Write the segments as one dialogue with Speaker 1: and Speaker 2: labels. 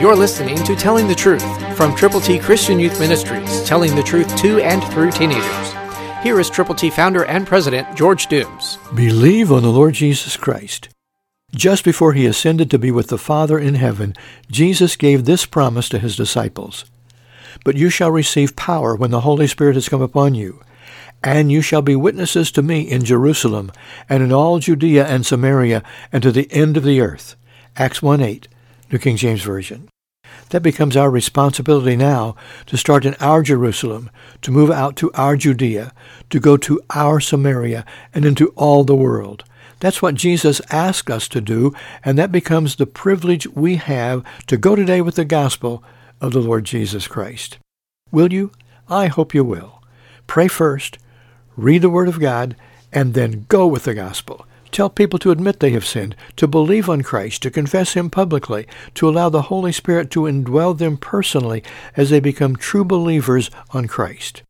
Speaker 1: You're listening to Telling the Truth from Triple T Christian Youth Ministries, telling the truth to and through teenagers. Here is Triple T founder and president George Dooms.
Speaker 2: Believe on the Lord Jesus Christ. Just before he ascended to be with the Father in heaven, Jesus gave this promise to his disciples. But you shall receive power when the Holy Spirit has come upon you, and you shall be witnesses to me in Jerusalem, and in all Judea and Samaria, and to the end of the earth. Acts 1.8, New King James Version. That becomes our responsibility now to start in our Jerusalem, to move out to our Judea, to go to our Samaria, and into all the world. That's what Jesus asked us to do, and that becomes the privilege we have to go today with the gospel of the Lord Jesus Christ. Will you? I hope you will. Pray first, read the Word of God, and then go with the gospel. Tell people to admit they have sinned, to believe on Christ, to confess Him publicly, to allow the Holy Spirit to indwell them personally as they become true believers on Christ.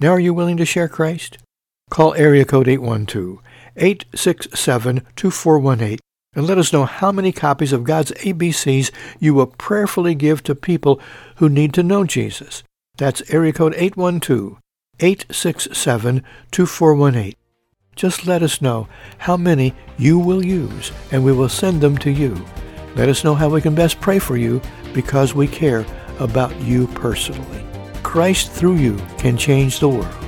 Speaker 2: Now are you willing to share Christ? Call area code 812-867-2418 and let us know how many copies of God's ABCs you will prayerfully give to people who need to know Jesus. That's area code 812-867-2418. Just let us know how many you will use, and we will send them to you. Let us know how we can best pray for you because we care about you personally. Christ through you can change the world.